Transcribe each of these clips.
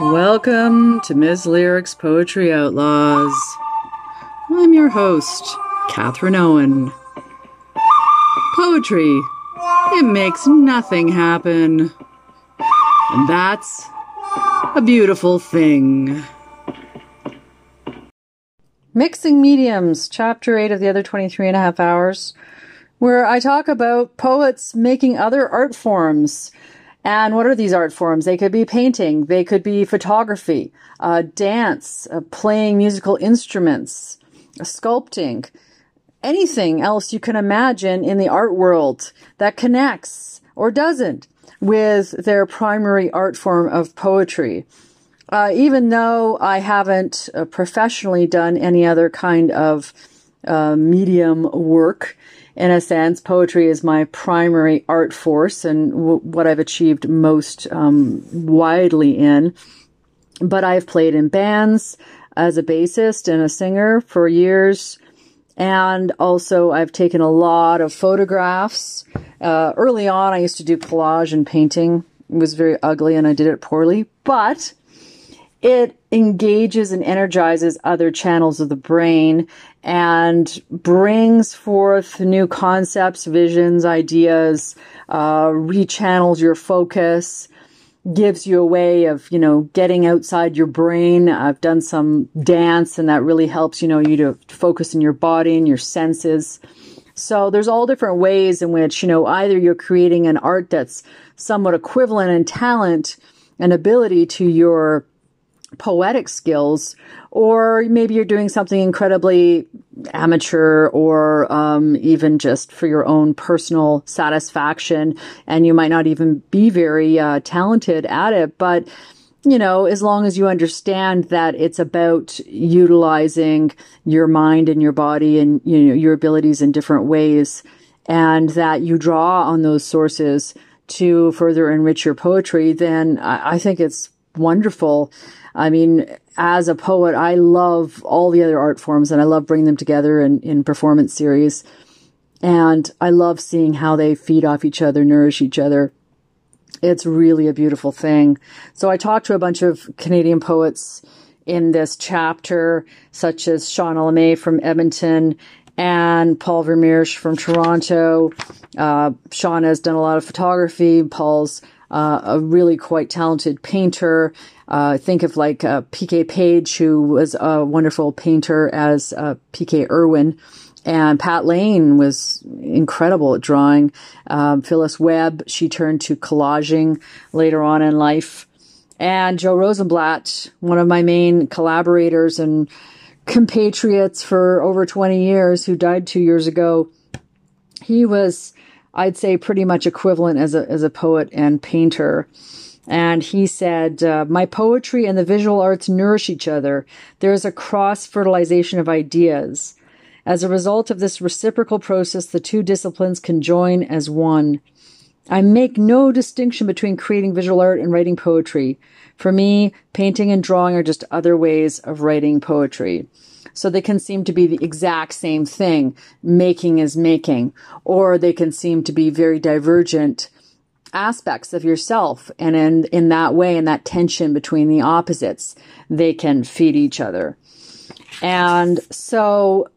Welcome to Ms. Lyric's Poetry Outlaws. I'm your host, Catherine Owen. Poetry, it makes nothing happen. And that's a beautiful thing. Mixing Mediums, Chapter 8 of the other 23 and a half hours, where I talk about poets making other art forms and what are these art forms? They could be painting, they could be photography, uh, dance, uh, playing musical instruments, uh, sculpting, anything else you can imagine in the art world that connects or doesn't with their primary art form of poetry. Uh, even though I haven't uh, professionally done any other kind of medium work, in a sense, poetry is my primary art force and w- what I've achieved most um, widely in. But I've played in bands as a bassist and a singer for years. And also, I've taken a lot of photographs. Uh, early on, I used to do collage and painting. It was very ugly and I did it poorly. But it engages and energizes other channels of the brain and brings forth new concepts, visions, ideas, uh, rechannels your focus, gives you a way of, you know, getting outside your brain. I've done some dance and that really helps, you know, you to focus in your body and your senses. So there's all different ways in which, you know, either you're creating an art that's somewhat equivalent in talent and ability to your poetic skills, or maybe you're doing something incredibly amateur or um, even just for your own personal satisfaction, and you might not even be very uh, talented at it, but you know, as long as you understand that it's about utilizing your mind and your body and you know your abilities in different ways, and that you draw on those sources to further enrich your poetry, then I, I think it's wonderful. I mean, as a poet, I love all the other art forms and I love bringing them together in, in performance series. And I love seeing how they feed off each other, nourish each other. It's really a beautiful thing. So I talked to a bunch of Canadian poets in this chapter, such as Shawna Lemay from Edmonton and Paul Vermeersch from Toronto. Uh, Shawna has done a lot of photography. Paul's uh, a really quite talented painter. Uh, think of like uh, PK Page, who was a wonderful painter as uh, PK Irwin. And Pat Lane was incredible at drawing. Um, Phyllis Webb, she turned to collaging later on in life. And Joe Rosenblatt, one of my main collaborators and compatriots for over 20 years, who died two years ago, he was I'd say pretty much equivalent as a, as a poet and painter. And he said, uh, My poetry and the visual arts nourish each other. There is a cross fertilization of ideas. As a result of this reciprocal process, the two disciplines can join as one. I make no distinction between creating visual art and writing poetry. For me, painting and drawing are just other ways of writing poetry. So they can seem to be the exact same thing. Making is making, or they can seem to be very divergent aspects of yourself. And in, in that way, in that tension between the opposites, they can feed each other. And so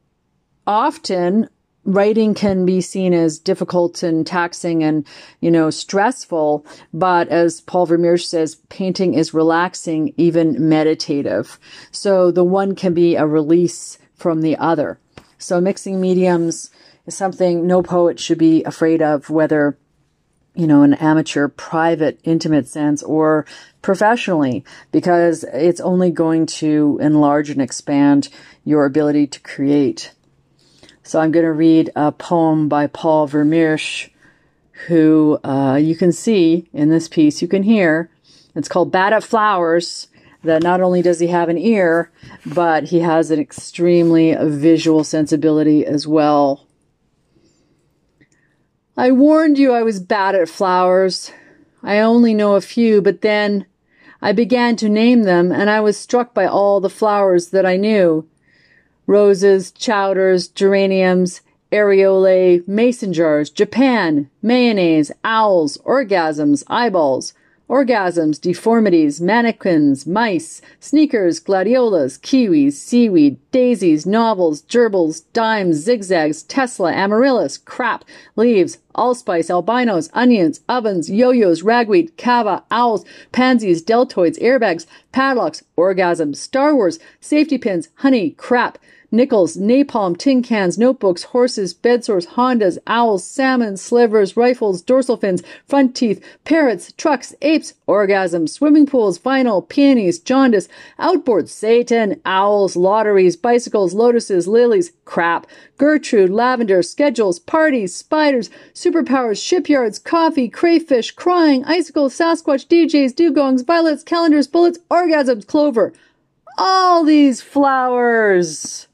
often writing can be seen as difficult and taxing and, you know, stressful. But as Paul Vermeersch says, painting is relaxing, even meditative. So the one can be a release from the other. So mixing mediums is something no poet should be afraid of, whether you know, an amateur, private, intimate sense or professionally, because it's only going to enlarge and expand your ability to create. So I'm going to read a poem by Paul Vermeersch, who uh, you can see in this piece, you can hear. It's called Bad at Flowers. That not only does he have an ear, but he has an extremely visual sensibility as well. I warned you I was bad at flowers. I only know a few, but then I began to name them, and I was struck by all the flowers that I knew roses, chowders, geraniums, areolae, mason jars, Japan, mayonnaise, owls, orgasms, eyeballs, orgasms, deformities, mannequins, mice, sneakers, gladiolas, kiwis, seaweed, daisies, novels, gerbils, dimes, zigzags, Tesla, amaryllis, crap, leaves, allspice, albinos, onions, ovens, yo-yos, ragweed, kava, owls, pansies, deltoids, airbags, padlocks, orgasms, Star Wars, safety pins, honey, crap, nickels, napalm, tin cans, notebooks, horses, bedsores, Hondas, owls, salmon, slivers, rifles, dorsal fins, front teeth, parrots, trucks, apes, orgasms, swimming pools, vinyl, peonies, jaundice, outboards, Satan, owls, lotteries, bicycles, lotuses, lilies, crap, Gertrude, lavender, schedules, parties, spiders, superpowers, shipyards, coffee, crayfish, crying, icicles, Sasquatch, DJs, dugongs, violets, calendars, bullets, orgasms, clover. All these flowers.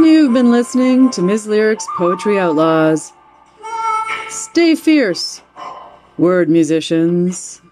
You've been listening to Ms. Lyric's Poetry Outlaws. Stay fierce, word musicians.